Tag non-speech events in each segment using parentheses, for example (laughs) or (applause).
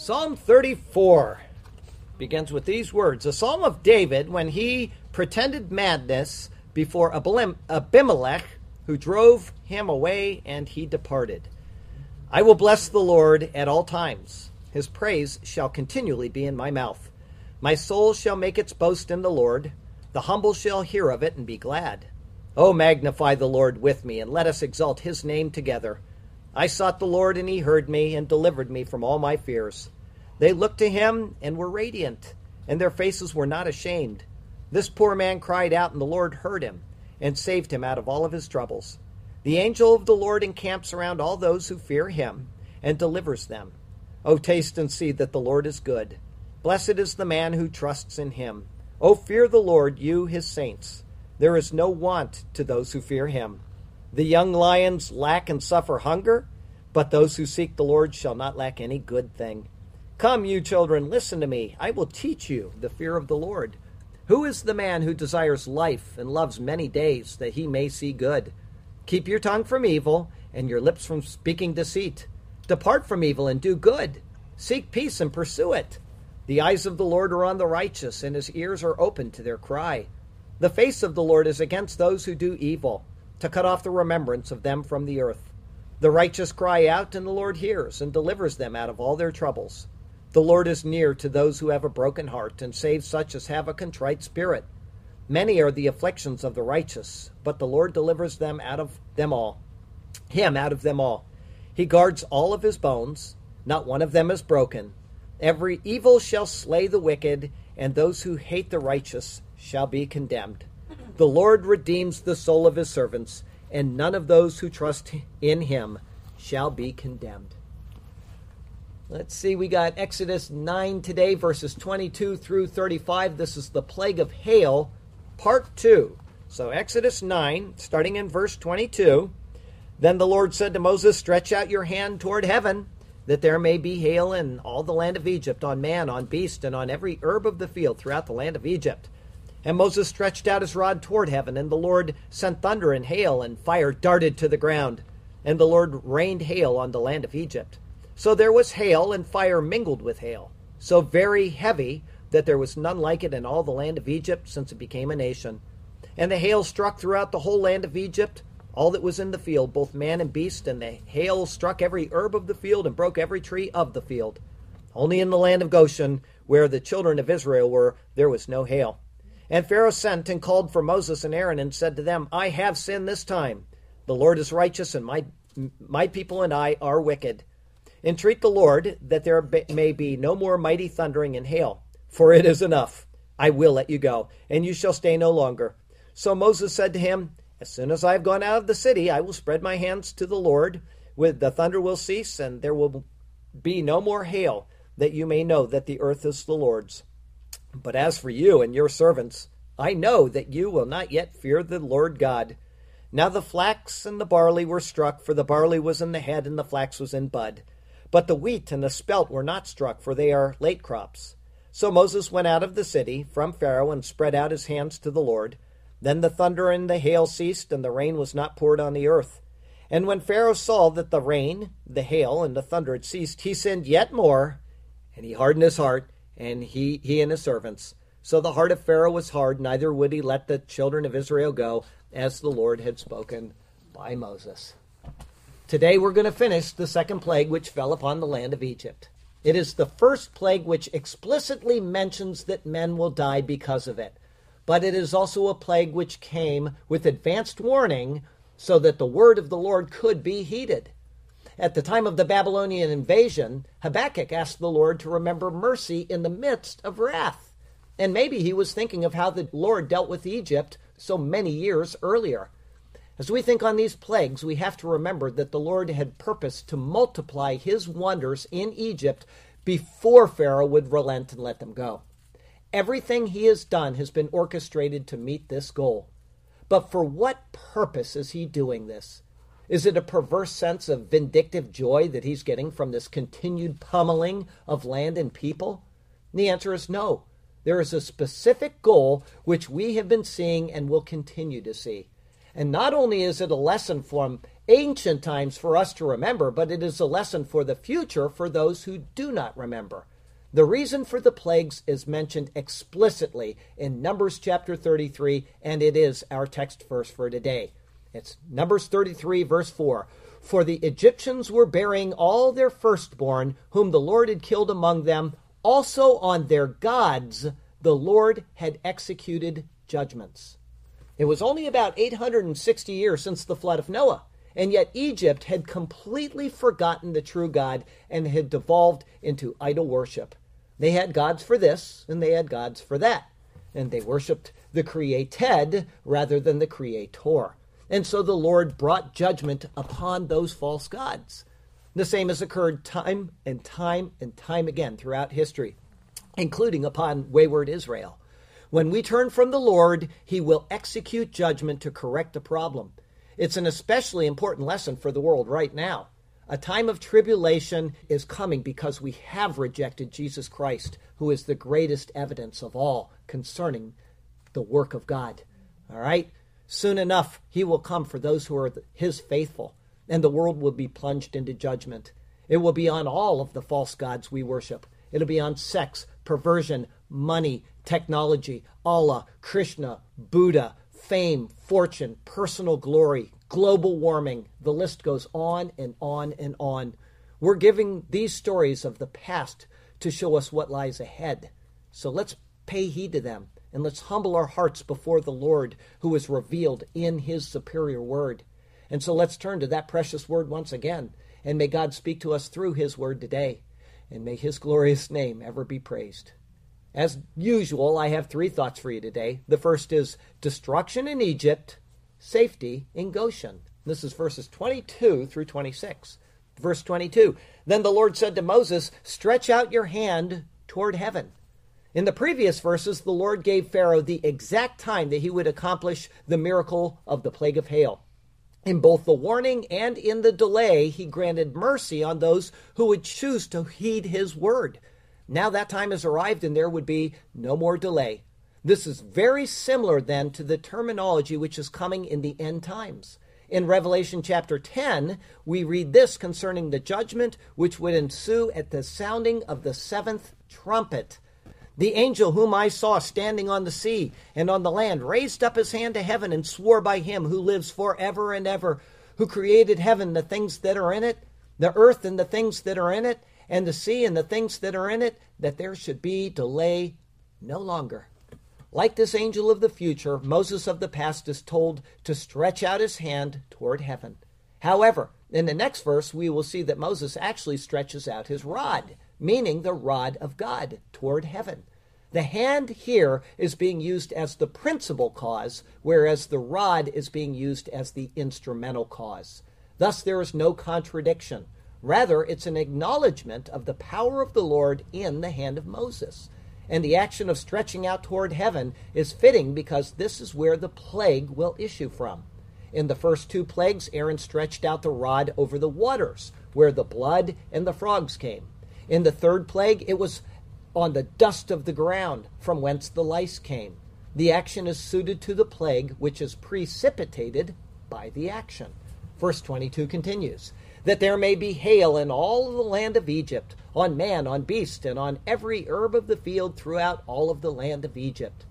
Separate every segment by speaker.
Speaker 1: Psalm 34 begins with these words A psalm of David when he pretended madness before Abimelech, who drove him away, and he departed. I will bless the Lord at all times. His praise shall continually be in my mouth. My soul shall make its boast in the Lord. The humble shall hear of it and be glad. O magnify the Lord with me, and let us exalt his name together. I sought the Lord, and he heard me, and delivered me from all my fears. They looked to him and were radiant, and their faces were not ashamed. This poor man cried out, and the Lord heard him, and saved him out of all of his troubles. The angel of the Lord encamps around all those who fear him, and delivers them. O taste and see that the Lord is good. Blessed is the man who trusts in him. O fear the Lord, you his saints. There is no want to those who fear him. The young lions lack and suffer hunger, but those who seek the Lord shall not lack any good thing. Come, you children, listen to me. I will teach you the fear of the Lord. Who is the man who desires life and loves many days that he may see good? Keep your tongue from evil and your lips from speaking deceit. Depart from evil and do good. Seek peace and pursue it. The eyes of the Lord are on the righteous, and his ears are open to their cry. The face of the Lord is against those who do evil to cut off the remembrance of them from the earth. The righteous cry out, and the Lord hears and delivers them out of all their troubles. The Lord is near to those who have a broken heart, and saves such as have a contrite spirit. Many are the afflictions of the righteous, but the Lord delivers them out of them all. Him out of them all. He guards all of his bones, not one of them is broken. Every evil shall slay the wicked, and those who hate the righteous shall be condemned. The Lord redeems the soul of his servants, and none of those who trust in him shall be condemned. Let's see, we got Exodus 9 today, verses 22 through 35. This is the plague of hail, part 2. So, Exodus 9, starting in verse 22. Then the Lord said to Moses, Stretch out your hand toward heaven, that there may be hail in all the land of Egypt, on man, on beast, and on every herb of the field throughout the land of Egypt. And Moses stretched out his rod toward heaven, and the Lord sent thunder and hail, and fire darted to the ground. And the Lord rained hail on the land of Egypt. So there was hail, and fire mingled with hail, so very heavy that there was none like it in all the land of Egypt since it became a nation. And the hail struck throughout the whole land of Egypt, all that was in the field, both man and beast, and the hail struck every herb of the field and broke every tree of the field. Only in the land of Goshen, where the children of Israel were, there was no hail. And Pharaoh sent and called for Moses and Aaron and said to them, I have sinned this time. The Lord is righteous, and my, my people and I are wicked. Entreat the Lord that there may be no more mighty thundering and hail, for it is enough. I will let you go, and you shall stay no longer. So Moses said to him, As soon as I have gone out of the city, I will spread my hands to the Lord. With the thunder will cease, and there will be no more hail, that you may know that the earth is the Lord's. But as for you and your servants, I know that you will not yet fear the Lord God. Now the flax and the barley were struck, for the barley was in the head and the flax was in bud. But the wheat and the spelt were not struck, for they are late crops. So Moses went out of the city from Pharaoh and spread out his hands to the Lord. Then the thunder and the hail ceased, and the rain was not poured on the earth. And when Pharaoh saw that the rain, the hail, and the thunder had ceased, he sinned yet more, and he hardened his heart and he, he and his servants. So the heart of Pharaoh was hard, neither would he let the children of Israel go, as the Lord had spoken by Moses. Today we're going to finish the second plague which fell upon the land of Egypt. It is the first plague which explicitly mentions that men will die because of it. But it is also a plague which came with advanced warning so that the word of the Lord could be heeded. At the time of the Babylonian invasion, Habakkuk asked the Lord to remember mercy in the midst of wrath. And maybe he was thinking of how the Lord dealt with Egypt so many years earlier. As we think on these plagues, we have to remember that the Lord had purposed to multiply his wonders in Egypt before Pharaoh would relent and let them go. Everything he has done has been orchestrated to meet this goal. But for what purpose is he doing this? Is it a perverse sense of vindictive joy that he's getting from this continued pummeling of land and people? And the answer is no. There is a specific goal which we have been seeing and will continue to see. And not only is it a lesson from ancient times for us to remember, but it is a lesson for the future for those who do not remember. The reason for the plagues is mentioned explicitly in Numbers chapter 33, and it is our text verse for today. It's Numbers 33, verse 4. For the Egyptians were burying all their firstborn, whom the Lord had killed among them. Also on their gods, the Lord had executed judgments. It was only about 860 years since the flood of Noah. And yet Egypt had completely forgotten the true God and had devolved into idol worship. They had gods for this and they had gods for that. And they worshiped the created rather than the creator. And so the Lord brought judgment upon those false gods. The same has occurred time and time and time again throughout history, including upon wayward Israel. When we turn from the Lord, he will execute judgment to correct the problem. It's an especially important lesson for the world right now. A time of tribulation is coming because we have rejected Jesus Christ, who is the greatest evidence of all concerning the work of God. All right? Soon enough, he will come for those who are his faithful, and the world will be plunged into judgment. It will be on all of the false gods we worship. It'll be on sex, perversion, money, technology, Allah, Krishna, Buddha, fame, fortune, personal glory, global warming. The list goes on and on and on. We're giving these stories of the past to show us what lies ahead. So let's pay heed to them and let's humble our hearts before the Lord who is revealed in his superior word. And so let's turn to that precious word once again. And may God speak to us through his word today. And may his glorious name ever be praised. As usual, I have three thoughts for you today. The first is destruction in Egypt, safety in Goshen. This is verses 22 through 26. Verse 22 Then the Lord said to Moses, Stretch out your hand toward heaven. In the previous verses, the Lord gave Pharaoh the exact time that he would accomplish the miracle of the plague of hail. In both the warning and in the delay, he granted mercy on those who would choose to heed his word. Now that time has arrived and there would be no more delay. This is very similar then to the terminology which is coming in the end times. In Revelation chapter 10, we read this concerning the judgment which would ensue at the sounding of the seventh trumpet. The angel whom I saw standing on the sea and on the land raised up his hand to heaven and swore by him who lives forever and ever, who created heaven, the things that are in it, the earth and the things that are in it, and the sea and the things that are in it, that there should be delay no longer. Like this angel of the future, Moses of the past is told to stretch out his hand toward heaven. However, in the next verse, we will see that Moses actually stretches out his rod, meaning the rod of God, toward heaven. The hand here is being used as the principal cause, whereas the rod is being used as the instrumental cause. Thus, there is no contradiction. Rather, it's an acknowledgement of the power of the Lord in the hand of Moses. And the action of stretching out toward heaven is fitting because this is where the plague will issue from. In the first two plagues, Aaron stretched out the rod over the waters, where the blood and the frogs came. In the third plague, it was on the dust of the ground, from whence the lice came. The action is suited to the plague, which is precipitated by the action. Verse 22 continues that there may be hail in all the land of Egypt, on man, on beast, and on every herb of the field throughout all of the land of Egypt.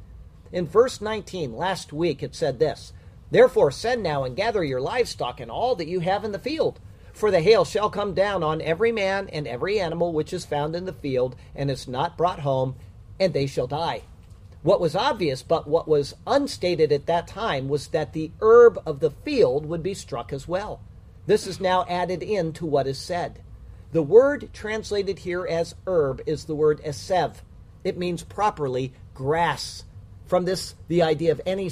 Speaker 1: In verse 19, last week, it said this Therefore send now and gather your livestock and all that you have in the field. For the hail shall come down on every man and every animal which is found in the field, and is not brought home, and they shall die. What was obvious, but what was unstated at that time, was that the herb of the field would be struck as well. This is now added in to what is said. The word translated here as herb is the word esev. It means properly grass. From this, the idea of any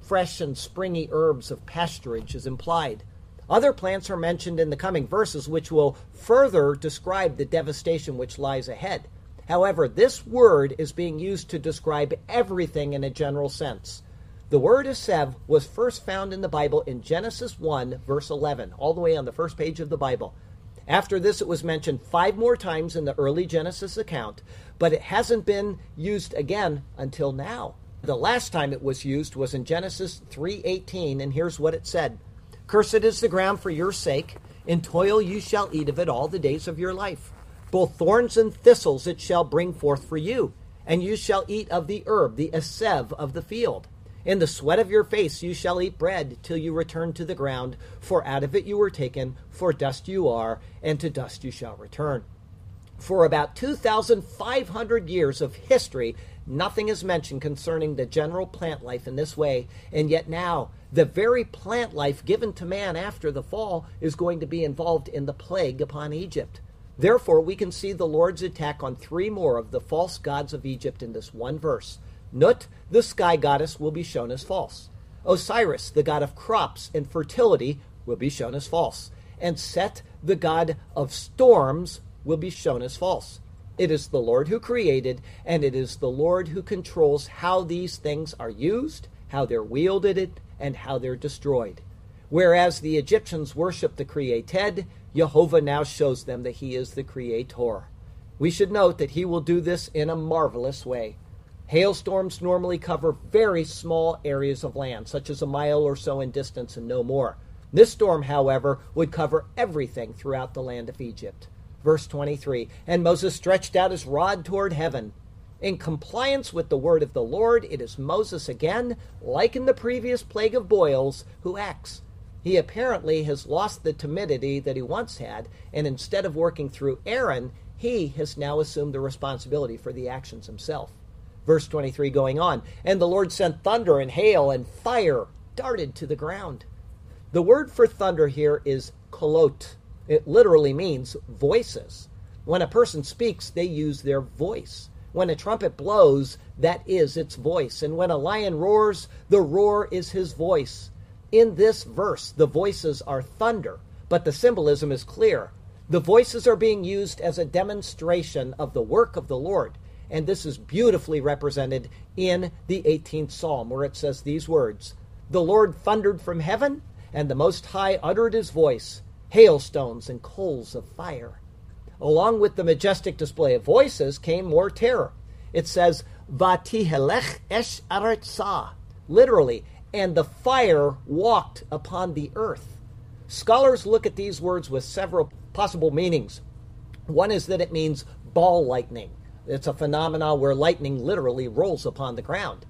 Speaker 1: fresh and springy herbs of pasturage is implied. Other plants are mentioned in the coming verses, which will further describe the devastation which lies ahead. However, this word is being used to describe everything in a general sense. The word Esev was first found in the Bible in Genesis 1, verse 11, all the way on the first page of the Bible. After this, it was mentioned five more times in the early Genesis account, but it hasn't been used again until now. The last time it was used was in Genesis 3:18, and here's what it said: Cursed is the ground for your sake. In toil you shall eat of it all the days of your life. Both thorns and thistles it shall bring forth for you, and you shall eat of the herb, the asev of the field. In the sweat of your face you shall eat bread till you return to the ground, for out of it you were taken, for dust you are, and to dust you shall return. For about 2,500 years of history, nothing is mentioned concerning the general plant life in this way, and yet now the very plant life given to man after the fall is going to be involved in the plague upon Egypt. Therefore, we can see the Lord's attack on three more of the false gods of Egypt in this one verse. Nut, the sky goddess, will be shown as false. Osiris, the god of crops and fertility, will be shown as false. And Set, the god of storms, will be shown as false. It is the Lord who created, and it is the Lord who controls how these things are used, how they're wielded, and how they're destroyed. Whereas the Egyptians worshiped the created, Jehovah now shows them that he is the creator. We should note that he will do this in a marvelous way. Hailstorms normally cover very small areas of land, such as a mile or so in distance and no more. This storm, however, would cover everything throughout the land of Egypt. Verse 23 And Moses stretched out his rod toward heaven. In compliance with the word of the Lord, it is Moses again, like in the previous plague of boils, who acts. He apparently has lost the timidity that he once had, and instead of working through Aaron, he has now assumed the responsibility for the actions himself. Verse 23 going on, and the Lord sent thunder and hail and fire darted to the ground. The word for thunder here is kolot. It literally means voices. When a person speaks, they use their voice. When a trumpet blows, that is its voice. And when a lion roars, the roar is his voice. In this verse, the voices are thunder, but the symbolism is clear. The voices are being used as a demonstration of the work of the Lord. And this is beautifully represented in the 18th Psalm, where it says these words The Lord thundered from heaven, and the Most High uttered his voice, hailstones and coals of fire. Along with the majestic display of voices came more terror. It says, Vatihelech esh aratzah, literally, and the fire walked upon the earth. Scholars look at these words with several possible meanings. One is that it means ball lightning. It's a phenomenon where lightning literally rolls upon the ground.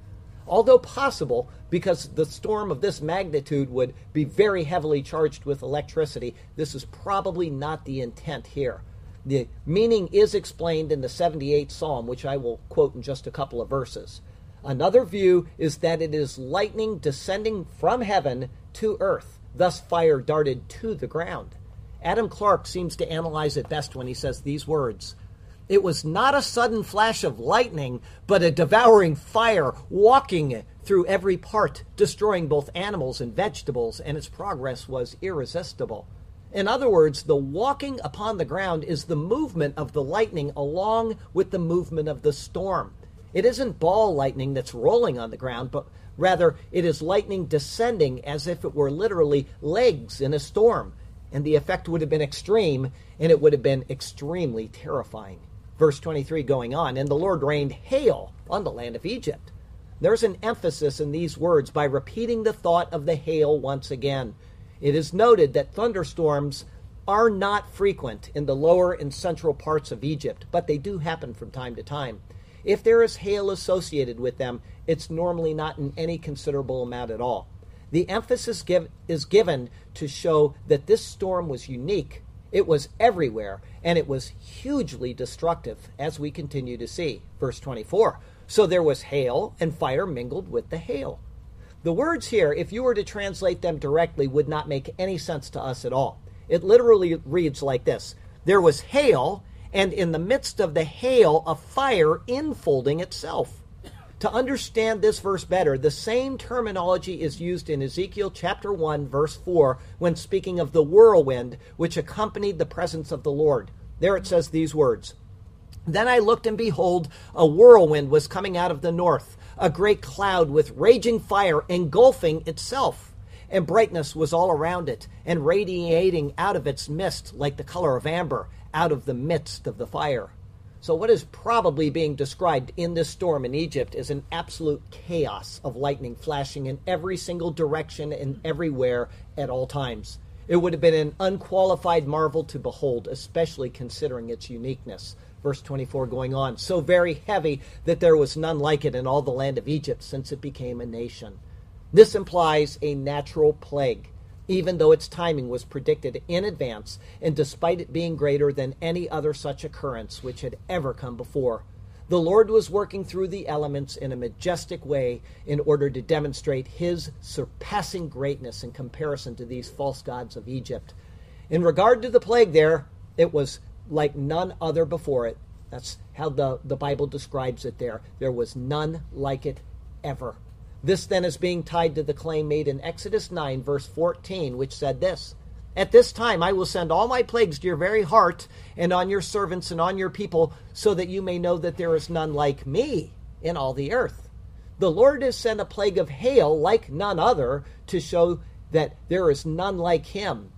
Speaker 1: Although possible, because the storm of this magnitude would be very heavily charged with electricity, this is probably not the intent here. The meaning is explained in the 78th Psalm, which I will quote in just a couple of verses. Another view is that it is lightning descending from heaven to earth, thus fire darted to the ground. Adam Clarke seems to analyze it best when he says these words it was not a sudden flash of lightning, but a devouring fire walking through every part, destroying both animals and vegetables, and its progress was irresistible. In other words, the walking upon the ground is the movement of the lightning along with the movement of the storm. It isn't ball lightning that's rolling on the ground, but rather it is lightning descending as if it were literally legs in a storm. And the effect would have been extreme, and it would have been extremely terrifying verse 23 going on, and the Lord rained hail on the land of Egypt. There's an emphasis in these words by repeating the thought of the hail once again. It is noted that thunderstorms are not frequent in the lower and central parts of Egypt, but they do happen from time to time. If there is hail associated with them, it's normally not in any considerable amount at all. The emphasis give, is given to show that this storm was unique it was everywhere, and it was hugely destructive, as we continue to see. Verse 24 So there was hail, and fire mingled with the hail. The words here, if you were to translate them directly, would not make any sense to us at all. It literally reads like this There was hail, and in the midst of the hail, a fire enfolding itself. To understand this verse better, the same terminology is used in Ezekiel chapter 1, verse 4, when speaking of the whirlwind which accompanied the presence of the Lord. There it says these words Then I looked, and behold, a whirlwind was coming out of the north, a great cloud with raging fire engulfing itself. And brightness was all around it, and radiating out of its midst like the color of amber, out of the midst of the fire. So, what is probably being described in this storm in Egypt is an absolute chaos of lightning flashing in every single direction and everywhere at all times. It would have been an unqualified marvel to behold, especially considering its uniqueness. Verse 24 going on, so very heavy that there was none like it in all the land of Egypt since it became a nation. This implies a natural plague even though its timing was predicted in advance, and despite it being greater than any other such occurrence which had ever come before. The Lord was working through the elements in a majestic way in order to demonstrate his surpassing greatness in comparison to these false gods of Egypt. In regard to the plague, there, it was like none other before it. That's how the, the Bible describes it there. There was none like it ever. This then is being tied to the claim made in Exodus 9, verse 14, which said this At this time I will send all my plagues to your very heart, and on your servants and on your people, so that you may know that there is none like me in all the earth. The Lord has sent a plague of hail like none other to show that there is none like him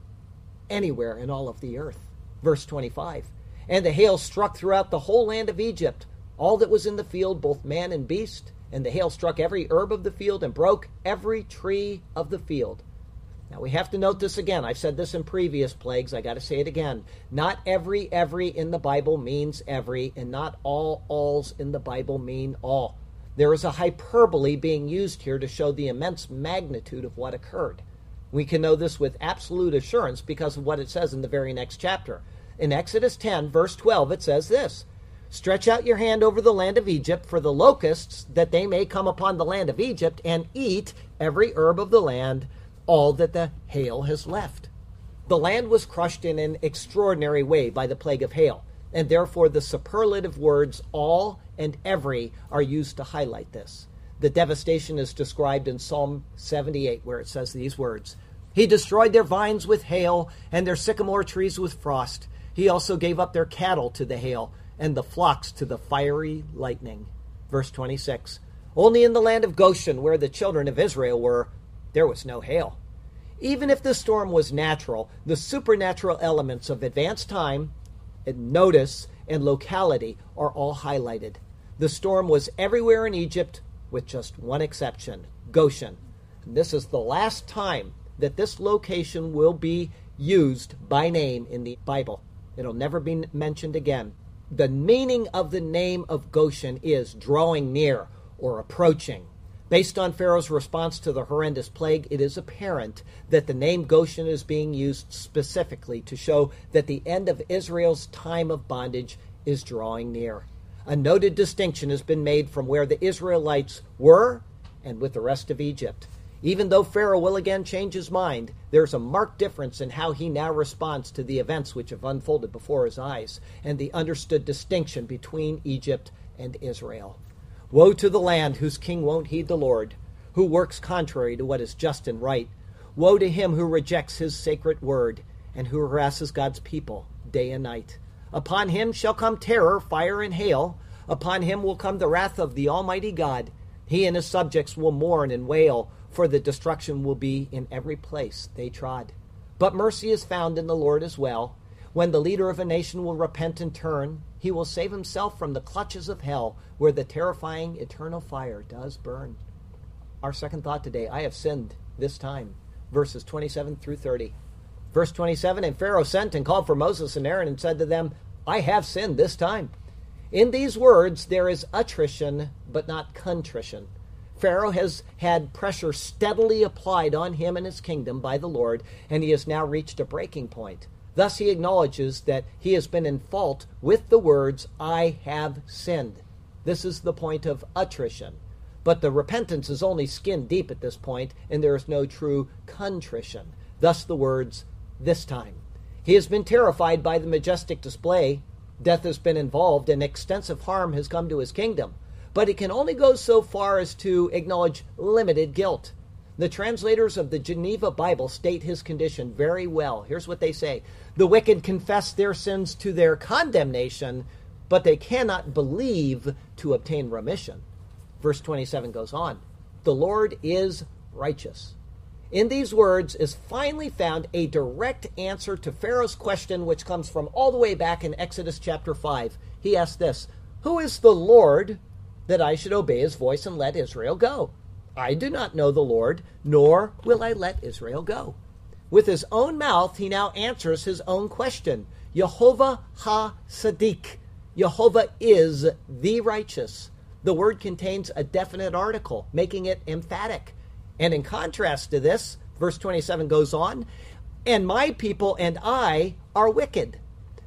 Speaker 1: anywhere in all of the earth. Verse 25 And the hail struck throughout the whole land of Egypt, all that was in the field, both man and beast and the hail struck every herb of the field and broke every tree of the field. Now we have to note this again. I've said this in previous plagues. I got to say it again. Not every every in the Bible means every, and not all alls in the Bible mean all. There is a hyperbole being used here to show the immense magnitude of what occurred. We can know this with absolute assurance because of what it says in the very next chapter. In Exodus 10, verse 12, it says this Stretch out your hand over the land of Egypt for the locusts, that they may come upon the land of Egypt and eat every herb of the land, all that the hail has left. The land was crushed in an extraordinary way by the plague of hail, and therefore the superlative words all and every are used to highlight this. The devastation is described in Psalm 78, where it says these words He destroyed their vines with hail, and their sycamore trees with frost. He also gave up their cattle to the hail and the flocks to the fiery lightning. Verse 26 Only in the land of Goshen, where the children of Israel were, there was no hail. Even if the storm was natural, the supernatural elements of advanced time, and notice, and locality are all highlighted. The storm was everywhere in Egypt, with just one exception Goshen. This is the last time that this location will be used by name in the Bible. It'll never be mentioned again the meaning of the name of Goshen is drawing near or approaching. Based on Pharaoh's response to the horrendous plague, it is apparent that the name Goshen is being used specifically to show that the end of Israel's time of bondage is drawing near. A noted distinction has been made from where the Israelites were and with the rest of Egypt. Even though Pharaoh will again change his mind, there's a marked difference in how he now responds to the events which have unfolded before his eyes and the understood distinction between Egypt and Israel. Woe to the land whose king won't heed the Lord, who works contrary to what is just and right. Woe to him who rejects his sacred word and who harasses God's people day and night. Upon him shall come terror, fire, and hail. Upon him will come the wrath of the Almighty God. He and his subjects will mourn and wail for the destruction will be in every place they trod. But mercy is found in the Lord as well. When the leader of a nation will repent and turn, he will save himself from the clutches of hell, where the terrifying eternal fire does burn. Our second thought today I have sinned this time. Verses 27 through 30. Verse 27 And Pharaoh sent and called for Moses and Aaron and said to them, I have sinned this time. In these words there is attrition, but not contrition. Pharaoh has had pressure steadily applied on him and his kingdom by the Lord, and he has now reached a breaking point. Thus he acknowledges that he has been in fault with the words, I have sinned. This is the point of attrition. But the repentance is only skin deep at this point, and there is no true contrition. Thus the words, this time. He has been terrified by the majestic display. Death has been involved, and extensive harm has come to his kingdom but it can only go so far as to acknowledge limited guilt. The translators of the Geneva Bible state his condition very well. Here's what they say The wicked confess their sins to their condemnation, but they cannot believe to obtain remission. Verse 27 goes on The Lord is righteous. In these words is finally found a direct answer to Pharaoh's question, which comes from all the way back in Exodus chapter 5. He asked this Who is the Lord that I should obey his voice and let Israel go? I do not know the Lord, nor will I let Israel go. With his own mouth, he now answers his own question Jehovah Ha Sadiq. Jehovah is the righteous. The word contains a definite article, making it emphatic. And in contrast to this, verse 27 goes on, and my people and I are wicked.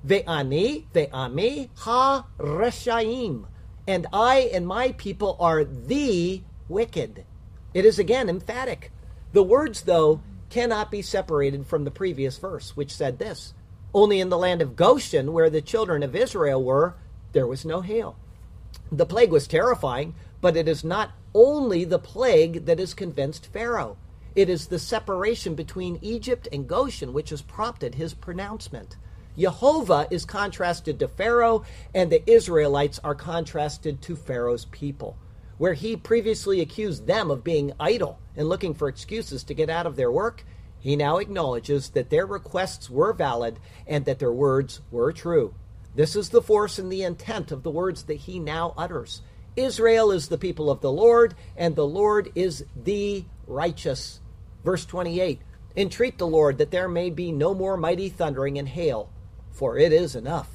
Speaker 1: Ve'ani, ve'ami, ha reshaim. And I and my people are the wicked. It is again emphatic. The words, though, cannot be separated from the previous verse, which said this Only in the land of Goshen, where the children of Israel were, there was no hail. The plague was terrifying, but it is not only the plague that has convinced Pharaoh. It is the separation between Egypt and Goshen which has prompted his pronouncement. Jehovah is contrasted to Pharaoh, and the Israelites are contrasted to Pharaoh's people. Where he previously accused them of being idle and looking for excuses to get out of their work, he now acknowledges that their requests were valid and that their words were true. This is the force and the intent of the words that he now utters. Israel is the people of the Lord, and the Lord is the righteous. Verse 28 Entreat the Lord that there may be no more mighty thundering and hail, for it is enough.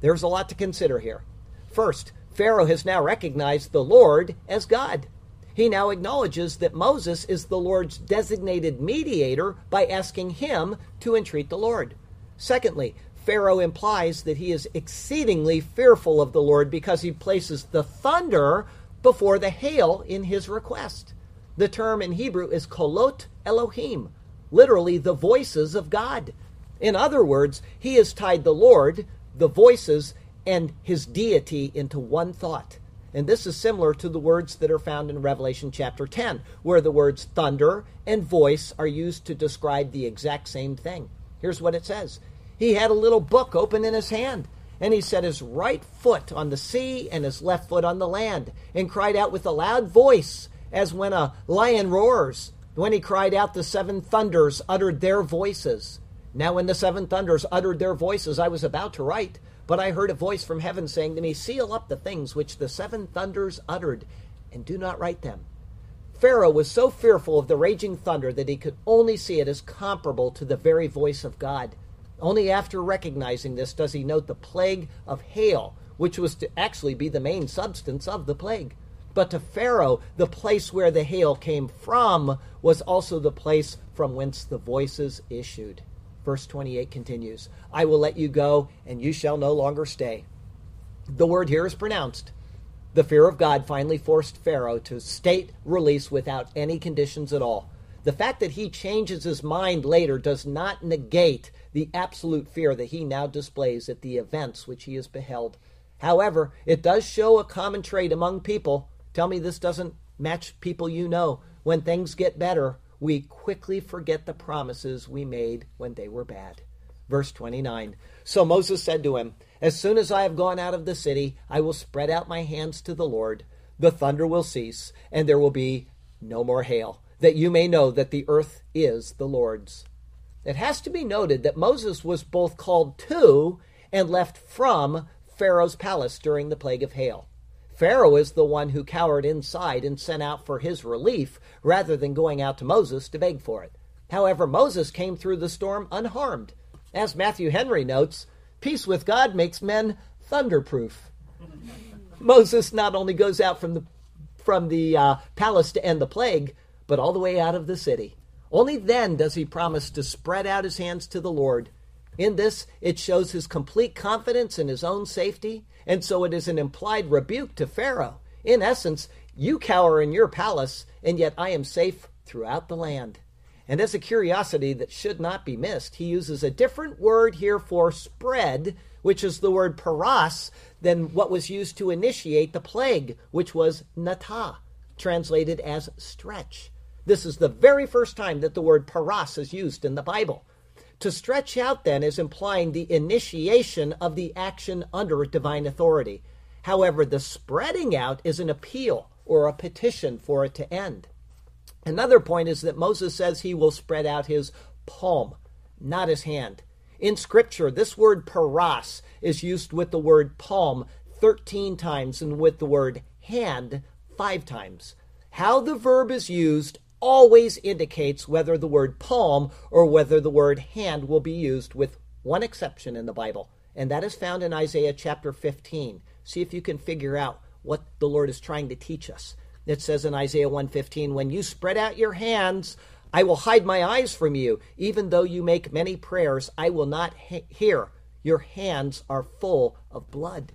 Speaker 1: There's a lot to consider here. First, Pharaoh has now recognized the Lord as God. He now acknowledges that Moses is the Lord's designated mediator by asking him to entreat the Lord. Secondly, Pharaoh implies that he is exceedingly fearful of the Lord because he places the thunder before the hail in his request. The term in Hebrew is kolot Elohim, literally the voices of God. In other words, he has tied the Lord, the voices, and his deity into one thought. And this is similar to the words that are found in Revelation chapter 10, where the words thunder and voice are used to describe the exact same thing. Here's what it says He had a little book open in his hand, and he set his right foot on the sea and his left foot on the land, and cried out with a loud voice, as when a lion roars. When he cried out, the seven thunders uttered their voices. Now, when the seven thunders uttered their voices, I was about to write. But I heard a voice from heaven saying to me, Seal up the things which the seven thunders uttered, and do not write them. Pharaoh was so fearful of the raging thunder that he could only see it as comparable to the very voice of God. Only after recognizing this does he note the plague of hail, which was to actually be the main substance of the plague. But to Pharaoh, the place where the hail came from was also the place from whence the voices issued. Verse 28 continues I will let you go, and you shall no longer stay. The word here is pronounced. The fear of God finally forced Pharaoh to state release without any conditions at all. The fact that he changes his mind later does not negate the absolute fear that he now displays at the events which he has beheld. However, it does show a common trait among people. Tell me this doesn't match people you know. When things get better, we quickly forget the promises we made when they were bad. Verse 29 So Moses said to him, As soon as I have gone out of the city, I will spread out my hands to the Lord. The thunder will cease, and there will be no more hail, that you may know that the earth is the Lord's. It has to be noted that Moses was both called to and left from Pharaoh's palace during the plague of hail. Pharaoh is the one who cowered inside and sent out for his relief rather than going out to Moses to beg for it. However, Moses came through the storm unharmed. As Matthew Henry notes, peace with God makes men thunderproof. (laughs) Moses not only goes out from the from the uh, palace to end the plague, but all the way out of the city. Only then does he promise to spread out his hands to the Lord. In this, it shows his complete confidence in his own safety and so it is an implied rebuke to Pharaoh. In essence, you cower in your palace, and yet I am safe throughout the land. And as a curiosity that should not be missed, he uses a different word here for spread, which is the word paras, than what was used to initiate the plague, which was nata, translated as stretch. This is the very first time that the word paras is used in the Bible. To stretch out, then, is implying the initiation of the action under divine authority. However, the spreading out is an appeal or a petition for it to end. Another point is that Moses says he will spread out his palm, not his hand. In Scripture, this word paras is used with the word palm 13 times and with the word hand five times. How the verb is used always indicates whether the word palm or whether the word hand will be used, with one exception in the Bible, and that is found in Isaiah chapter 15. See if you can figure out what the Lord is trying to teach us. It says in Isaiah 1:15, "When you spread out your hands, I will hide my eyes from you. Even though you make many prayers, I will not he- hear. Your hands are full of blood."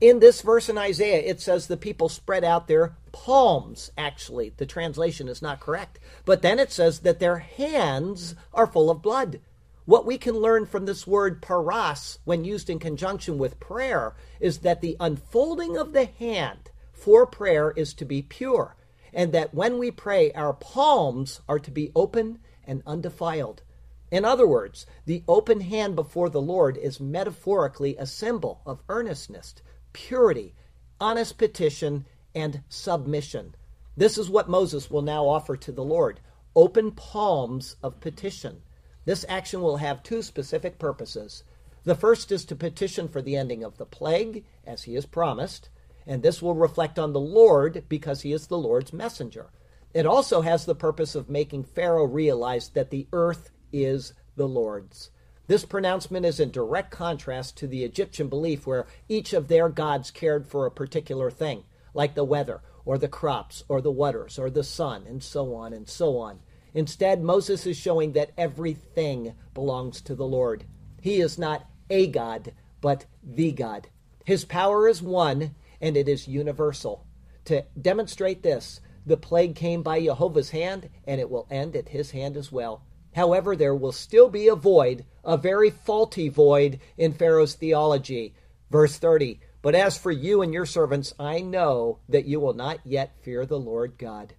Speaker 1: In this verse in Isaiah, it says the people spread out their palms. Actually, the translation is not correct. But then it says that their hands are full of blood. What we can learn from this word paras, when used in conjunction with prayer, is that the unfolding of the hand for prayer is to be pure, and that when we pray, our palms are to be open and undefiled. In other words, the open hand before the Lord is metaphorically a symbol of earnestness, purity, honest petition, and submission. This is what Moses will now offer to the Lord open palms of petition. This action will have two specific purposes. The first is to petition for the ending of the plague, as he has promised and this will reflect on the Lord because he is the Lord's messenger. It also has the purpose of making Pharaoh realize that the earth is the Lord's. This pronouncement is in direct contrast to the Egyptian belief where each of their gods cared for a particular thing, like the weather, or the crops, or the waters, or the sun, and so on and so on. Instead, Moses is showing that everything belongs to the Lord. He is not a God, but the God. His power is one, and it is universal. To demonstrate this, the plague came by Jehovah's hand, and it will end at his hand as well. However, there will still be a void, a very faulty void in Pharaoh's theology. Verse 30 But as for you and your servants, I know that you will not yet fear the Lord God.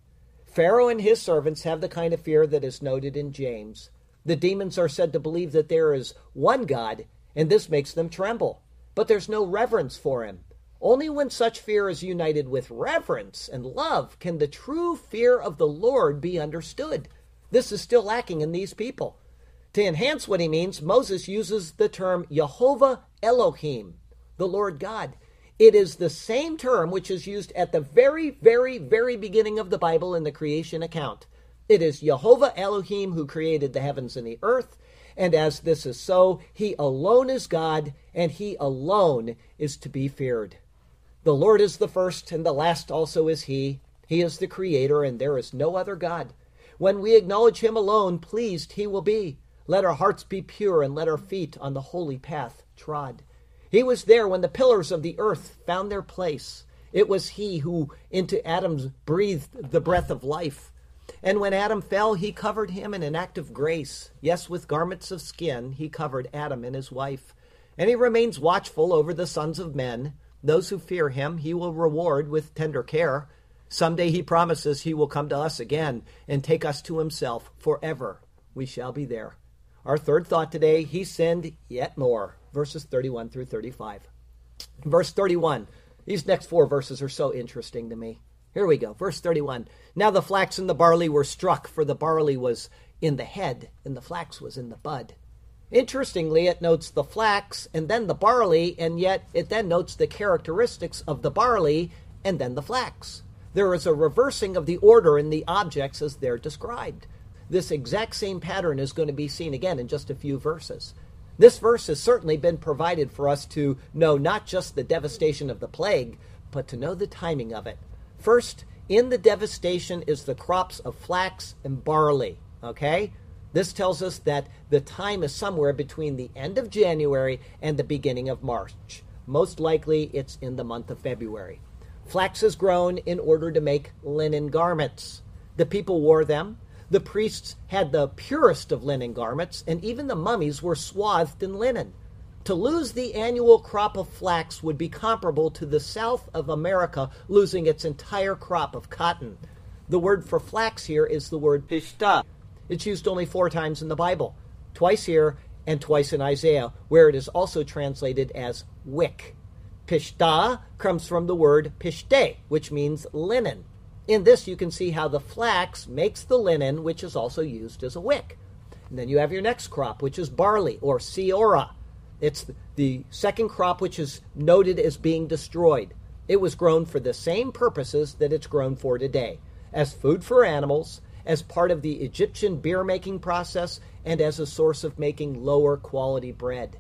Speaker 1: Pharaoh and his servants have the kind of fear that is noted in James. The demons are said to believe that there is one God, and this makes them tremble. But there's no reverence for him. Only when such fear is united with reverence and love can the true fear of the Lord be understood. This is still lacking in these people. To enhance what he means, Moses uses the term Jehovah Elohim, the Lord God. It is the same term which is used at the very, very, very beginning of the Bible in the creation account. It is Jehovah Elohim who created the heavens and the earth. And as this is so, he alone is God, and he alone is to be feared. The Lord is the first, and the last also is He. He is the Creator, and there is no other God. When we acknowledge Him alone, pleased He will be. Let our hearts be pure, and let our feet on the holy path trod. He was there when the pillars of the earth found their place. It was He who into Adam breathed the breath of life. And when Adam fell, He covered him in an act of grace. Yes, with garments of skin, He covered Adam and his wife. And He remains watchful over the sons of men. Those who fear him, he will reward with tender care. Someday he promises he will come to us again and take us to himself forever. We shall be there. Our third thought today, he sinned yet more. Verses 31 through 35. Verse 31. These next four verses are so interesting to me. Here we go. Verse 31. Now the flax and the barley were struck, for the barley was in the head, and the flax was in the bud. Interestingly, it notes the flax and then the barley, and yet it then notes the characteristics of the barley and then the flax. There is a reversing of the order in the objects as they're described. This exact same pattern is going to be seen again in just a few verses. This verse has certainly been provided for us to know not just the devastation of the plague, but to know the timing of it. First, in the devastation is the crops of flax and barley. Okay? This tells us that the time is somewhere between the end of January and the beginning of March. Most likely, it's in the month of February. Flax is grown in order to make linen garments. The people wore them. The priests had the purest of linen garments, and even the mummies were swathed in linen. To lose the annual crop of flax would be comparable to the South of America losing its entire crop of cotton. The word for flax here is the word pishta. It's used only four times in the Bible twice here and twice in Isaiah, where it is also translated as wick. Pishta comes from the word pishte, which means linen. In this, you can see how the flax makes the linen, which is also used as a wick. And then you have your next crop, which is barley or seora. It's the second crop which is noted as being destroyed. It was grown for the same purposes that it's grown for today as food for animals, as part of the Egyptian beer making process, and as a source of making lower quality bread.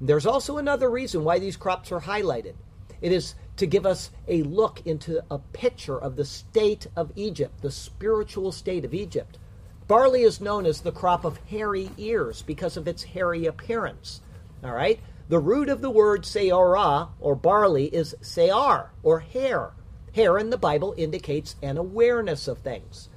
Speaker 1: There's also another reason why these crops are highlighted. It is to give us a look into a picture of the state of Egypt, the spiritual state of Egypt. Barley is known as the crop of hairy ears because of its hairy appearance. All right? The root of the word seorah, or barley, is sear, or hair. Hair in the Bible indicates an awareness of things.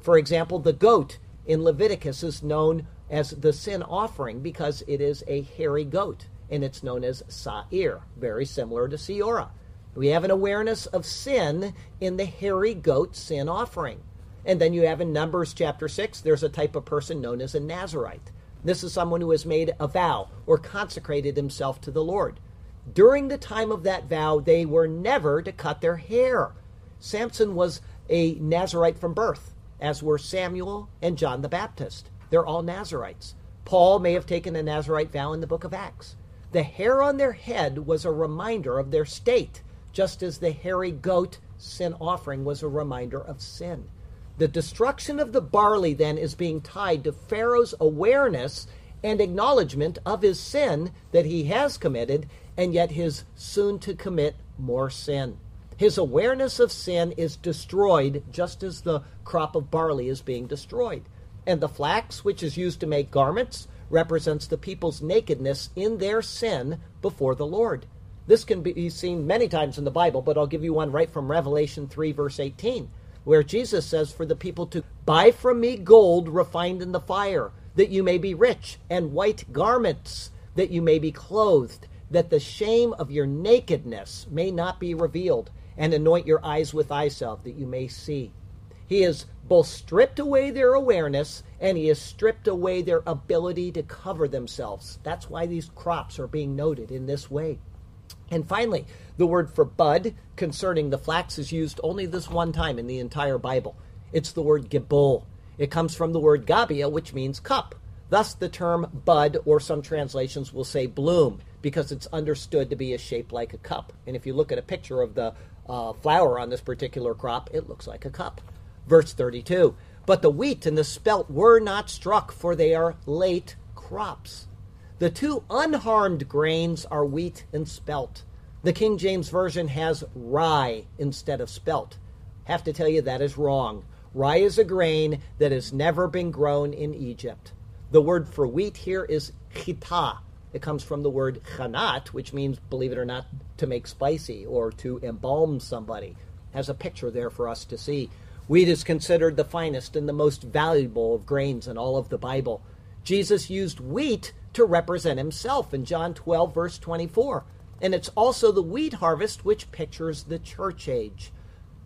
Speaker 1: For example, the goat in Leviticus is known as the sin offering because it is a hairy goat, and it's known as sa'ir, very similar to seorah. We have an awareness of sin in the hairy goat sin offering. And then you have in Numbers chapter 6, there's a type of person known as a Nazarite. This is someone who has made a vow or consecrated himself to the Lord. During the time of that vow, they were never to cut their hair. Samson was a Nazarite from birth, as were Samuel and John the Baptist. They're all Nazarites. Paul may have taken a Nazarite vow in the book of Acts. The hair on their head was a reminder of their state, just as the hairy goat sin offering was a reminder of sin. The destruction of the barley then is being tied to Pharaoh's awareness and acknowledgement of his sin that he has committed and yet his soon to commit more sin. His awareness of sin is destroyed just as the crop of barley is being destroyed. And the flax, which is used to make garments, represents the people's nakedness in their sin before the Lord. This can be seen many times in the Bible, but I'll give you one right from Revelation 3, verse 18 where Jesus says for the people to buy from me gold refined in the fire, that you may be rich, and white garments, that you may be clothed, that the shame of your nakedness may not be revealed, and anoint your eyes with eye salve, that you may see. He has both stripped away their awareness and he has stripped away their ability to cover themselves. That's why these crops are being noted in this way. And finally, the word for bud concerning the flax is used only this one time in the entire Bible. It's the word gibol. It comes from the word gabia, which means cup. Thus, the term bud, or some translations will say bloom, because it's understood to be a shape like a cup. And if you look at a picture of the uh, flower on this particular crop, it looks like a cup. Verse 32 But the wheat and the spelt were not struck, for they are late crops. The two unharmed grains are wheat and spelt. The King James Version has rye instead of spelt. Have to tell you that is wrong. Rye is a grain that has never been grown in Egypt. The word for wheat here is chita. It comes from the word chanat, which means, believe it or not, to make spicy or to embalm somebody. Has a picture there for us to see. Wheat is considered the finest and the most valuable of grains in all of the Bible. Jesus used wheat to represent himself in John 12, verse 24. And it's also the wheat harvest which pictures the church age.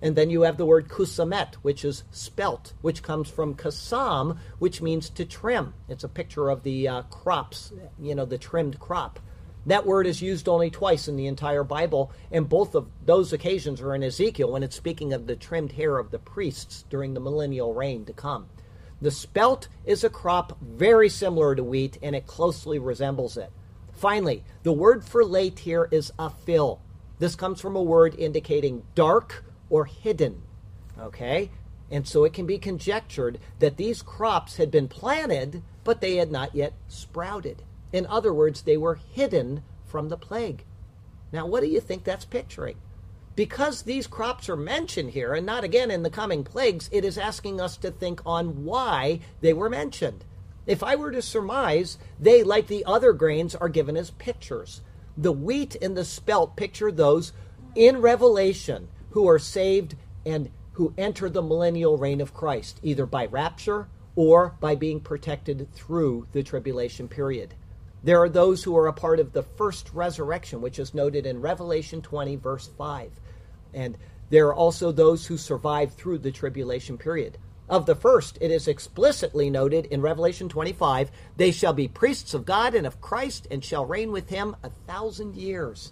Speaker 1: And then you have the word kusamet, which is spelt, which comes from kasam, which means to trim. It's a picture of the uh, crops, you know, the trimmed crop. That word is used only twice in the entire Bible, and both of those occasions are in Ezekiel when it's speaking of the trimmed hair of the priests during the millennial reign to come. The spelt is a crop very similar to wheat, and it closely resembles it. Finally, the word for late here is afil. This comes from a word indicating dark or hidden. Okay? And so it can be conjectured that these crops had been planted, but they had not yet sprouted. In other words, they were hidden from the plague. Now, what do you think that's picturing? because these crops are mentioned here and not again in the coming plagues, it is asking us to think on why they were mentioned. If I were to surmise, they, like the other grains, are given as pictures. The wheat and the spelt picture those in Revelation who are saved and who enter the millennial reign of Christ, either by rapture or by being protected through the tribulation period. There are those who are a part of the first resurrection, which is noted in Revelation 20, verse 5. And there are also those who survive through the tribulation period. Of the first, it is explicitly noted in Revelation 25 they shall be priests of God and of Christ and shall reign with him a thousand years.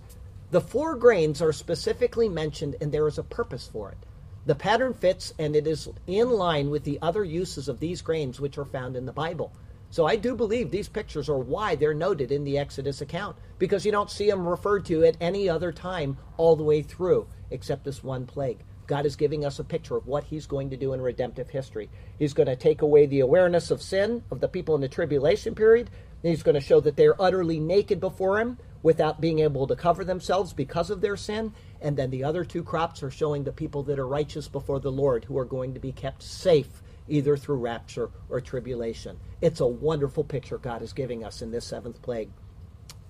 Speaker 1: The four grains are specifically mentioned, and there is a purpose for it. The pattern fits and it is in line with the other uses of these grains which are found in the Bible. So I do believe these pictures are why they're noted in the Exodus account because you don't see them referred to at any other time all the way through except this one plague. God is giving us a picture of what he's going to do in redemptive history. He's going to take away the awareness of sin of the people in the tribulation period. He's going to show that they're utterly naked before him without being able to cover themselves because of their sin. And then the other two crops are showing the people that are righteous before the Lord who are going to be kept safe either through rapture or tribulation. It's a wonderful picture God is giving us in this seventh plague.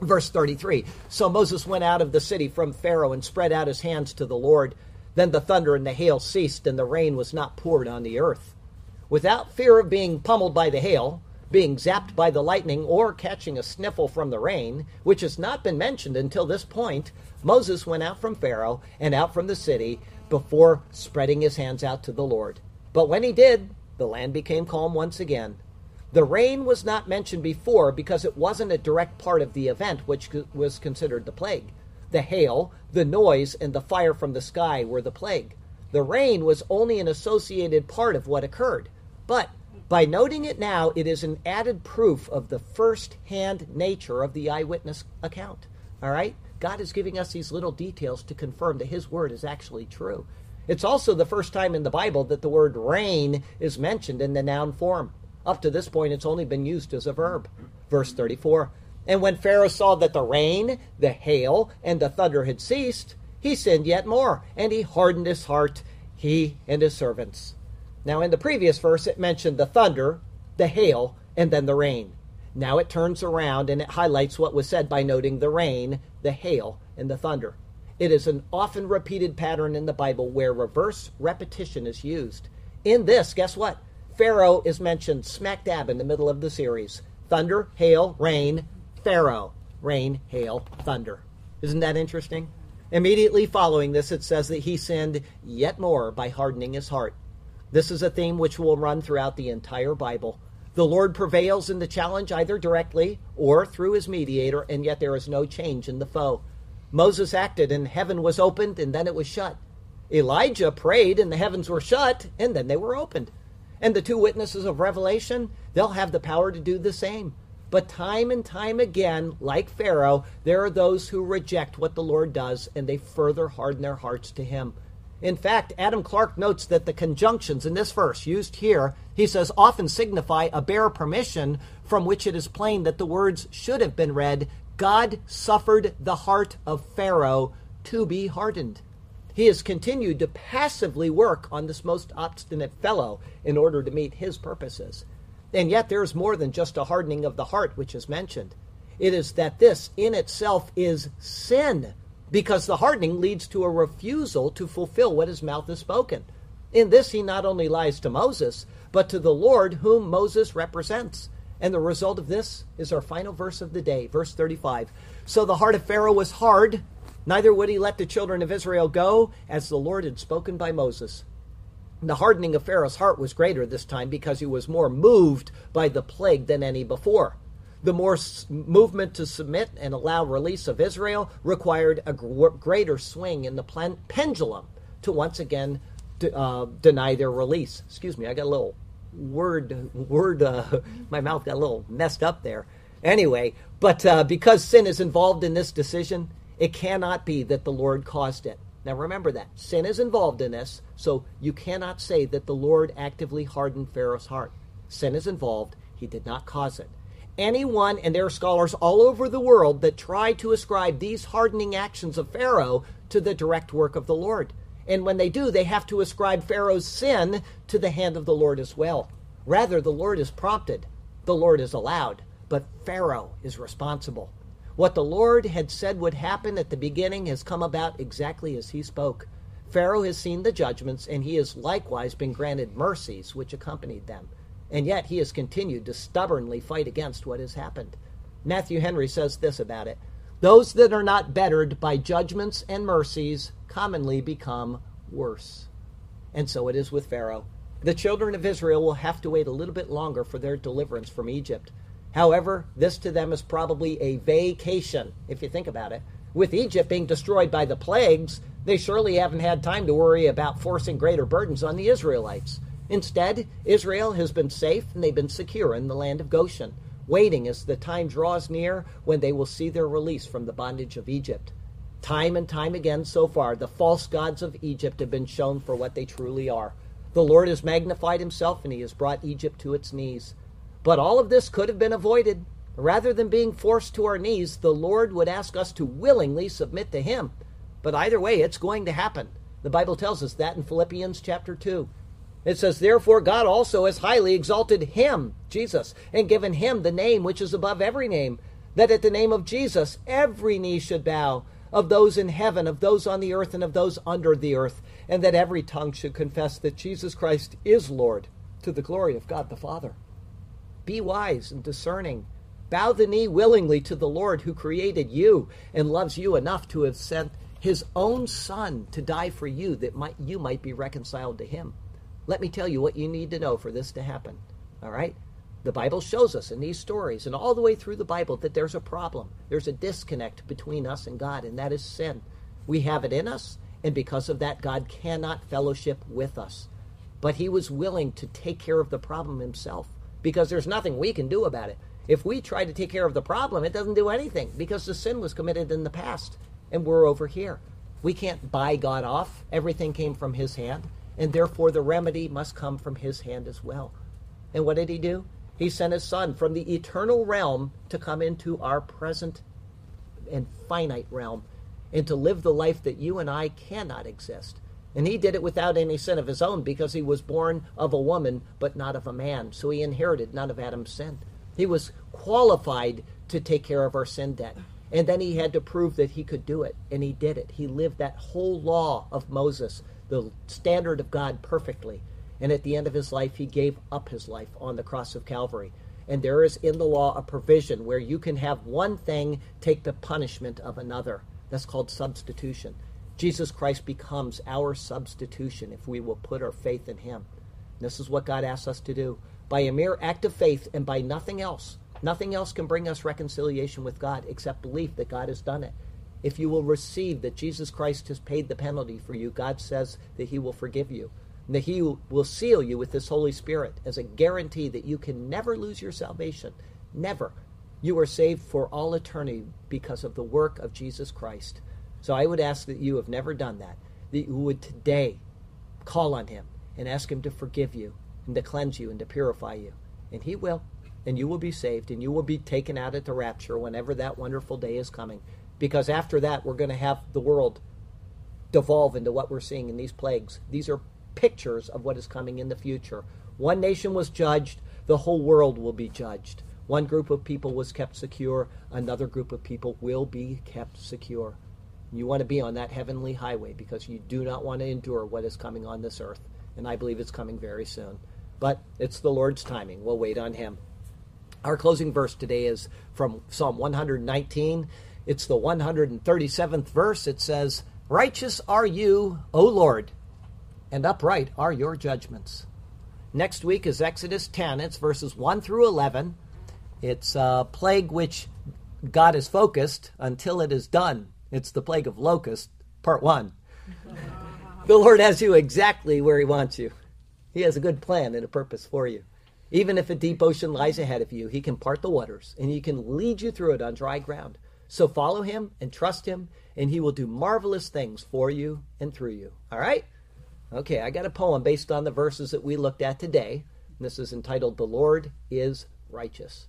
Speaker 1: Verse 33 So Moses went out of the city from Pharaoh and spread out his hands to the Lord. Then the thunder and the hail ceased, and the rain was not poured on the earth. Without fear of being pummeled by the hail, being zapped by the lightning, or catching a sniffle from the rain, which has not been mentioned until this point, Moses went out from Pharaoh and out from the city before spreading his hands out to the Lord. But when he did, the land became calm once again. The rain was not mentioned before because it wasn't a direct part of the event, which was considered the plague. The hail, the noise, and the fire from the sky were the plague. The rain was only an associated part of what occurred. But by noting it now, it is an added proof of the first hand nature of the eyewitness account. All right? God is giving us these little details to confirm that His word is actually true. It's also the first time in the Bible that the word rain is mentioned in the noun form. Up to this point, it's only been used as a verb. Verse 34 And when Pharaoh saw that the rain, the hail, and the thunder had ceased, he sinned yet more, and he hardened his heart, he and his servants. Now, in the previous verse, it mentioned the thunder, the hail, and then the rain. Now it turns around and it highlights what was said by noting the rain, the hail, and the thunder. It is an often repeated pattern in the Bible where reverse repetition is used. In this, guess what? Pharaoh is mentioned smack dab in the middle of the series. Thunder, hail, rain, Pharaoh. Rain, hail, thunder. Isn't that interesting? Immediately following this, it says that he sinned yet more by hardening his heart. This is a theme which will run throughout the entire Bible. The Lord prevails in the challenge either directly or through his mediator, and yet there is no change in the foe. Moses acted, and heaven was opened, and then it was shut. Elijah prayed, and the heavens were shut, and then they were opened. And the two witnesses of Revelation, they'll have the power to do the same. But time and time again, like Pharaoh, there are those who reject what the Lord does, and they further harden their hearts to him. In fact, Adam Clarke notes that the conjunctions in this verse used here, he says, often signify a bare permission from which it is plain that the words should have been read God suffered the heart of Pharaoh to be hardened. He has continued to passively work on this most obstinate fellow in order to meet his purposes. And yet, there is more than just a hardening of the heart, which is mentioned. It is that this in itself is sin because the hardening leads to a refusal to fulfill what his mouth has spoken. In this, he not only lies to Moses, but to the Lord whom Moses represents. And the result of this is our final verse of the day, verse 35. So the heart of Pharaoh was hard, neither would he let the children of Israel go, as the Lord had spoken by Moses. The hardening of Pharaoh's heart was greater this time because he was more moved by the plague than any before the more movement to submit and allow release of Israel required a greater swing in the pendulum to once again uh, deny their release. Excuse me, I got a little word word. Uh, my mouth got a little messed up there. Anyway, but uh, because sin is involved in this decision, it cannot be that the Lord caused it. Now remember that sin is involved in this, so you cannot say that the Lord actively hardened Pharaoh's heart. Sin is involved; he did not cause it anyone, and there are scholars all over the world that try to ascribe these hardening actions of Pharaoh to the direct work of the Lord. And when they do, they have to ascribe Pharaoh's sin to the hand of the Lord as well. Rather, the Lord is prompted, the Lord is allowed, but Pharaoh is responsible. What the Lord had said would happen at the beginning has come about exactly as he spoke. Pharaoh has seen the judgments, and he has likewise been granted mercies which accompanied them and yet he has continued to stubbornly fight against what has happened. Matthew Henry says this about it Those that are not bettered by judgments and mercies commonly become worse. And so it is with Pharaoh. The children of Israel will have to wait a little bit longer for their deliverance from Egypt. However, this to them is probably a vacation, if you think about it. With Egypt being destroyed by the plagues, they surely haven't had time to worry about forcing greater burdens on the Israelites. Instead, Israel has been safe and they've been secure in the land of Goshen, waiting as the time draws near when they will see their release from the bondage of Egypt. Time and time again so far, the false gods of Egypt have been shown for what they truly are. The Lord has magnified himself and he has brought Egypt to its knees. But all of this could have been avoided. Rather than being forced to our knees, the Lord would ask us to willingly submit to him. But either way, it's going to happen. The Bible tells us that in Philippians chapter 2. It says, Therefore, God also has highly exalted him, Jesus, and given him the name which is above every name, that at the name of Jesus every knee should bow, of those in heaven, of those on the earth, and of those under the earth, and that every tongue should confess that Jesus Christ is Lord, to the glory of God the Father. Be wise and discerning. Bow the knee willingly to the Lord who created you and loves you enough to have sent his own Son to die for you that might, you might be reconciled to him. Let me tell you what you need to know for this to happen. All right? The Bible shows us in these stories and all the way through the Bible that there's a problem. There's a disconnect between us and God, and that is sin. We have it in us, and because of that, God cannot fellowship with us. But He was willing to take care of the problem Himself because there's nothing we can do about it. If we try to take care of the problem, it doesn't do anything because the sin was committed in the past, and we're over here. We can't buy God off. Everything came from His hand, and therefore the remedy must come from His hand as well. And what did He do? He sent his son from the eternal realm to come into our present and finite realm and to live the life that you and I cannot exist. And he did it without any sin of his own because he was born of a woman but not of a man. So he inherited none of Adam's sin. He was qualified to take care of our sin debt. And then he had to prove that he could do it. And he did it. He lived that whole law of Moses, the standard of God, perfectly. And at the end of his life, he gave up his life on the cross of Calvary. And there is in the law a provision where you can have one thing take the punishment of another. That's called substitution. Jesus Christ becomes our substitution if we will put our faith in him. And this is what God asks us to do. By a mere act of faith and by nothing else, nothing else can bring us reconciliation with God except belief that God has done it. If you will receive that Jesus Christ has paid the penalty for you, God says that he will forgive you and that He will seal you with this Holy Spirit as a guarantee that you can never lose your salvation. Never. You are saved for all eternity because of the work of Jesus Christ. So I would ask that you have never done that, that you would today call on Him and ask Him to forgive you and to cleanse you and to purify you. And He will. And you will be saved and you will be taken out at the rapture whenever that wonderful day is coming. Because after that, we're going to have the world devolve into what we're seeing in these plagues. These are pictures of what is coming in the future. One nation was judged, the whole world will be judged. One group of people was kept secure, another group of people will be kept secure. You want to be on that heavenly highway because you do not want to endure what is coming on this earth. And I believe it's coming very soon. But it's the Lord's timing. We'll wait on Him. Our closing verse today is from Psalm 119. It's the 137th verse. It says, Righteous are you, O Lord and upright are your judgments. Next week is Exodus 10. It's verses 1 through 11. It's a plague which God is focused until it is done. It's the plague of locust, part 1. (laughs) the Lord has you exactly where He wants you. He has a good plan and a purpose for you. Even if a deep ocean lies ahead of you, He can part the waters and He can lead you through it on dry ground. So follow Him and trust Him, and He will do marvelous things for you and through you. All right? Okay, I got a poem based on the verses that we looked at today. This is entitled The Lord is Righteous.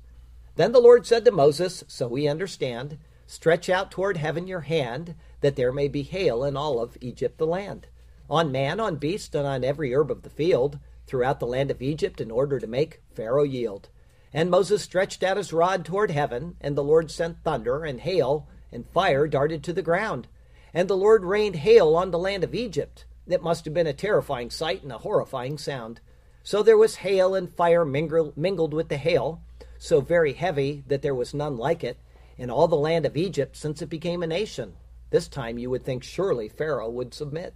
Speaker 1: Then the Lord said to Moses, So we understand, stretch out toward heaven your hand, that there may be hail in all of Egypt the land, on man, on beast, and on every herb of the field, throughout the land of Egypt, in order to make Pharaoh yield. And Moses stretched out his rod toward heaven, and the Lord sent thunder and hail, and fire darted to the ground. And the Lord rained hail on the land of Egypt it must have been a terrifying sight and a horrifying sound. So there was hail and fire mingled with the hail, so very heavy that there was none like it, in all the land of Egypt since it became a nation. This time you would think surely Pharaoh would submit.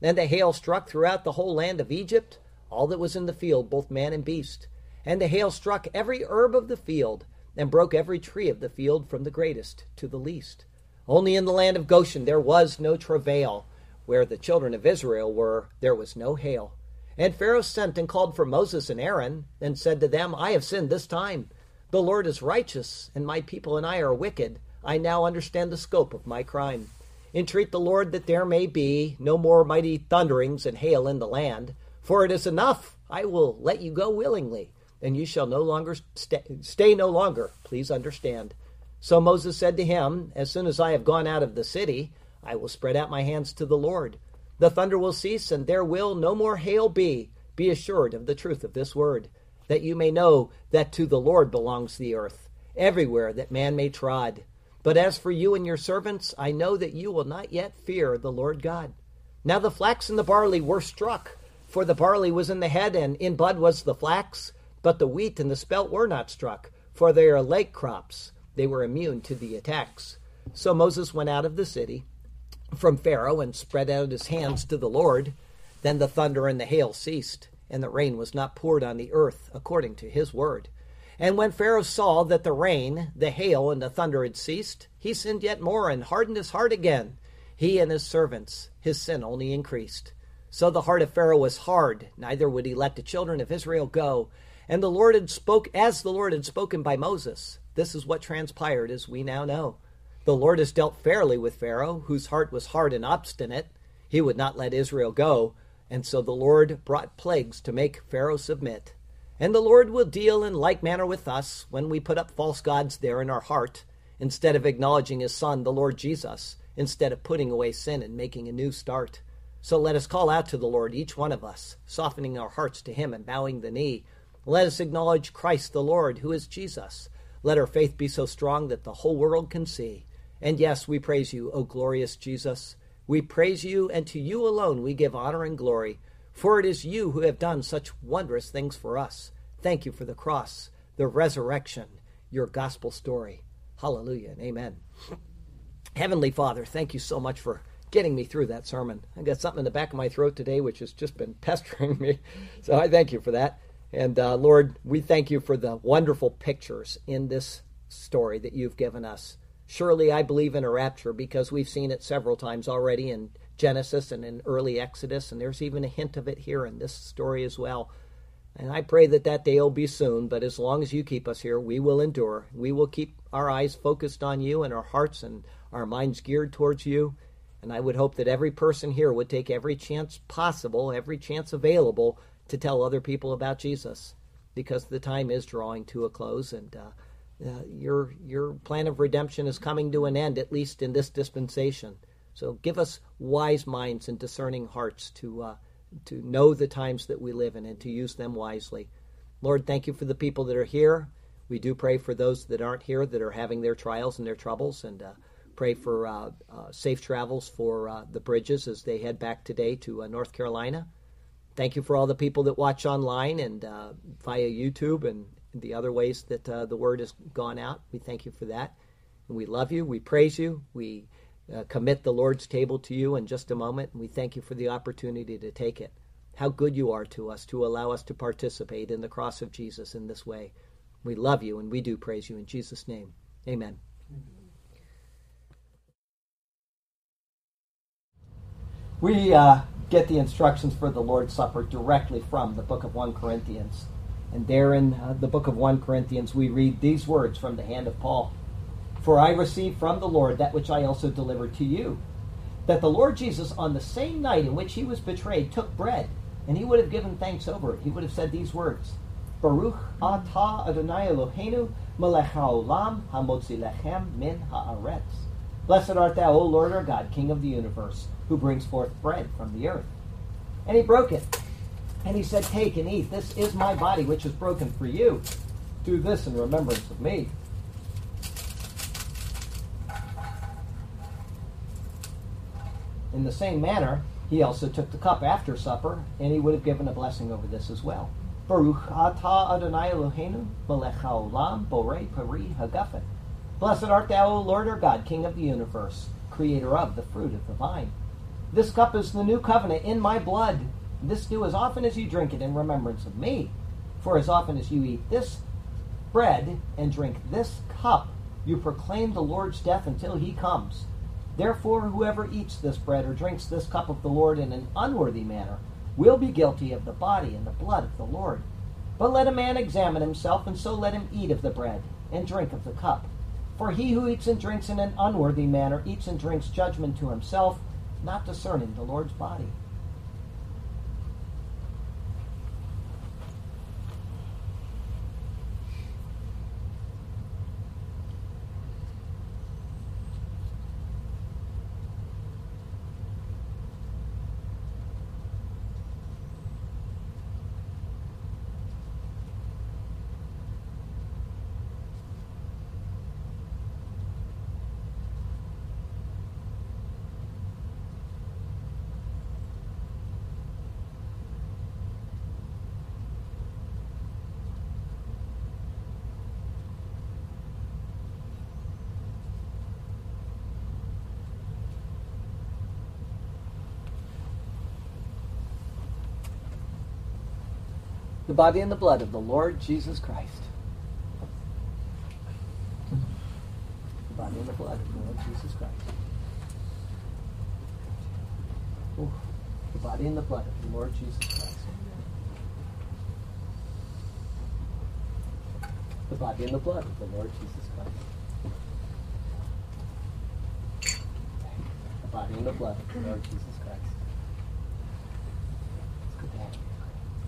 Speaker 1: Then the hail struck throughout the whole land of Egypt, all that was in the field, both man and beast. And the hail struck every herb of the field, and broke every tree of the field from the greatest to the least. Only in the land of Goshen there was no travail. Where the children of Israel were, there was no hail. And Pharaoh sent and called for Moses and Aaron, and said to them, I have sinned this time. The Lord is righteous, and my people and I are wicked. I now understand the scope of my crime. Entreat the Lord that there may be no more mighty thunderings and hail in the land, for it is enough. I will let you go willingly, and you shall no longer stay, stay no longer. Please understand. So Moses said to him, As soon as I have gone out of the city, I will spread out my hands to the Lord. The thunder will cease, and there will no more hail be. Be assured of the truth of this word, that you may know that to the Lord belongs the earth, everywhere that man may trod. But as for you and your servants, I know that you will not yet fear the Lord God. Now the flax and the barley were struck, for the barley was in the head, and in bud was the flax. But the wheat and the spelt were not struck, for they are late crops. They were immune to the attacks. So Moses went out of the city from Pharaoh and spread out his hands to the Lord. Then the thunder and the hail ceased, and the rain was not poured on the earth according to his word. And when Pharaoh saw that the rain, the hail, and the thunder had ceased, he sinned yet more and hardened his heart again. He and his servants, his sin only increased. So the heart of Pharaoh was hard, neither would he let the children of Israel go. And the Lord had spoke as the Lord had spoken by Moses. This is what transpired, as we now know. The Lord has dealt fairly with Pharaoh, whose heart was hard and obstinate. He would not let Israel go, and so the Lord brought plagues to make Pharaoh submit. And the Lord will deal in like manner with us when we put up false gods there in our heart, instead of acknowledging his Son, the Lord Jesus, instead of putting away sin and making a new start. So let us call out to the Lord, each one of us, softening our hearts to him and bowing the knee. Let us acknowledge Christ the Lord, who is Jesus. Let our faith be so strong that the whole world can see. And yes, we praise you, O glorious Jesus. We praise you, and to you alone we give honor and glory, for it is you who have done such wondrous things for us. Thank you for the cross, the resurrection, your gospel story. Hallelujah and amen. Heavenly Father, thank you so much for getting me through that sermon. I got something in the back of my throat today which has just been (laughs) pestering me. So I thank you for that. And uh, Lord, we thank you for the wonderful pictures in this story that you've given us. Surely I believe in a rapture because we've seen it several times already in Genesis and in early Exodus, and there's even a hint of it here in this story as well. And I pray that that day will be soon, but as long as you keep us here, we will endure. We will keep our eyes focused on you and our hearts and our minds geared towards you. And I would hope that every person here would take every chance possible, every chance available to tell other people about Jesus because the time is drawing to a close and uh, uh, your your plan of redemption is coming to an end, at least in this dispensation. So give us wise minds and discerning hearts to uh, to know the times that we live in and to use them wisely. Lord, thank you for the people that are here. We do pray for those that aren't here that are having their trials and their troubles, and uh, pray for uh, uh, safe travels for the bridges as they head back today to North Carolina. Thank you for all the people that watch online and via YouTube and the other ways that uh, the word has gone out. We thank you for that. And we love you. We praise you. We uh, commit the Lord's table to you in just a moment. And we thank you for the opportunity to take it. How good you are to us to allow us to participate in the cross of Jesus in this way. We love you and we do praise you in Jesus' name. Amen. We uh, get the instructions for the Lord's Supper directly from the book of 1 Corinthians. And there in uh, the book of 1 Corinthians, we read these words from the hand of Paul For I received from the Lord that which I also delivered to you, that the Lord Jesus, on the same night in which he was betrayed, took bread, and he would have given thanks over it. He would have said these words Baruch atah Adonai Eloheinu melech haolam hamotzi lechem min haaretz. Blessed art thou, O Lord our God, King of the universe, who brings forth bread from the earth. And he broke it and he said, Take and eat. This is my body, which is broken for you. Do this in remembrance of me. In the same manner, he also took the cup after supper, and he would have given a blessing over this as well. Baruch atah Adonai Eloheinu, melech haolam, borei pari hagafen. Blessed art thou, O Lord our God, King of the universe, creator of the fruit of the vine. This cup is the new covenant in my blood. This do as often as you drink it in remembrance of me. For as often as you eat this bread and drink this cup, you proclaim the Lord's death until he comes. Therefore, whoever eats this bread or drinks this cup of the Lord in an unworthy manner will be guilty of the body and the blood of the Lord. But let a man examine himself, and so let him eat of the bread and drink of the cup. For he who eats and drinks in an unworthy manner eats and drinks judgment to himself, not discerning the Lord's body. The body and the blood of the Lord Jesus Christ. The body and the blood of the Lord Jesus Christ. Ooh, the body and the blood of the Lord Jesus Christ. The body and the blood of the Lord Jesus Christ. The body and the blood of the Lord Jesus Christ.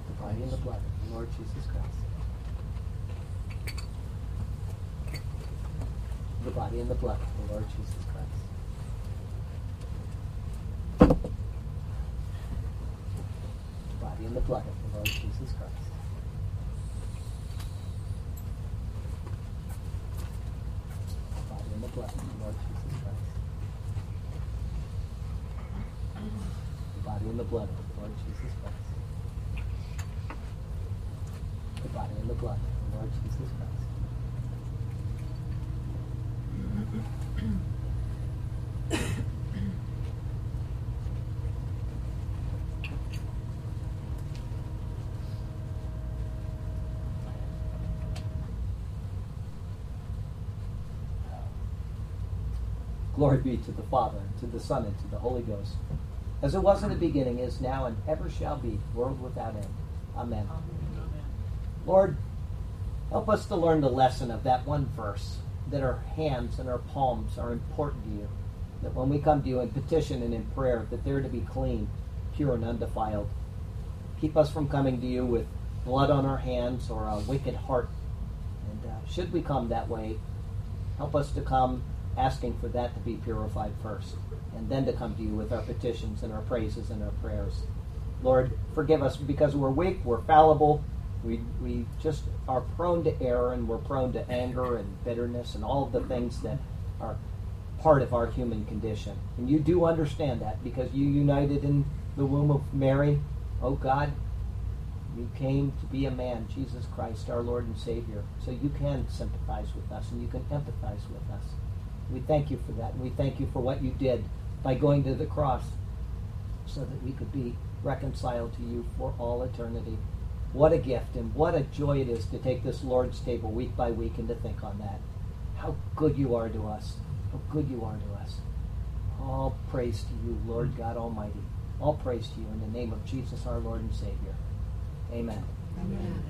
Speaker 1: The body and the blood Lord Jesus Christ. The body and the blood of the Lord Jesus Christ. The body and the blood of the Lord Jesus Christ. The body and the blood of the Lord Jesus Christ. The body and the blood of the Lord Jesus Christ. The body and the blood the Lord Jesus Christ. Glory be to the Father, and to the Son, and to the Holy Ghost, as it was in the beginning, is now, and ever shall be, world without end. Amen. Lord, help us to learn the lesson of that one verse that our hands and our palms are important to you. That when we come to you in petition and in prayer, that they're to be clean, pure, and undefiled. Keep us from coming to you with blood on our hands or a wicked heart. And uh, should we come that way, help us to come asking for that to be purified first, and then to come to you with our petitions and our praises and our prayers. Lord, forgive us because we're weak, we're fallible, we, we just are prone to error, and we're prone to anger and bitterness and all of the things that are part of our human condition. And you do understand that because you united in the womb of Mary, oh God, you came to be a man, Jesus Christ, our Lord and Savior. So you can sympathize with us and you can empathize with us. We thank you for that. And we thank you for what you did by going to the cross so that we could be reconciled to you for all eternity. What a gift and what a joy it is to take this Lord's table week by week and to think on that. How good you are to us. How good you are to us. All praise to you, Lord God Almighty. All praise to you in the name of Jesus, our Lord and Savior. Amen.
Speaker 2: Amen.